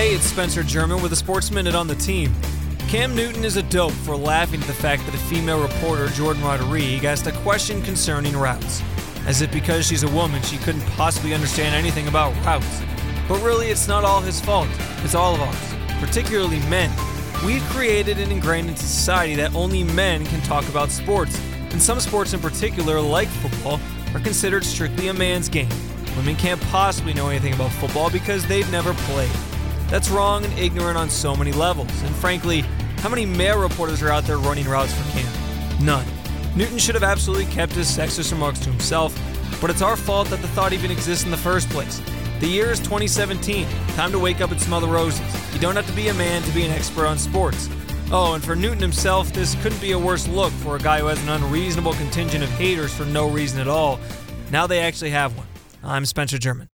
Hey, it's Spencer German with a Sports Minute on the team. Cam Newton is a dope for laughing at the fact that a female reporter, Jourdan Rodriguez, asked a question concerning routes. As if because she's a woman, she couldn't possibly understand anything about routes. But really, it's not all his fault. It's all of ours, particularly men. We've created and ingrained into society that only men can talk about sports, and some sports in particular, like football, are considered strictly a man's game. Women can't possibly know anything about football because they've never played. That's wrong and ignorant on so many levels, and frankly, how many male reporters are out there running routes for Cam? None. Newton should have absolutely kept his sexist remarks to himself, but it's our fault that the thought even exists in the first place. The year is 2017. Time to wake up and smell the roses. You don't have to be a man to be an expert on sports. Oh, and for Newton himself, this couldn't be a worse look for a guy who has an unreasonable contingent of haters for no reason at all. Now they actually have one. I'm Spencer German.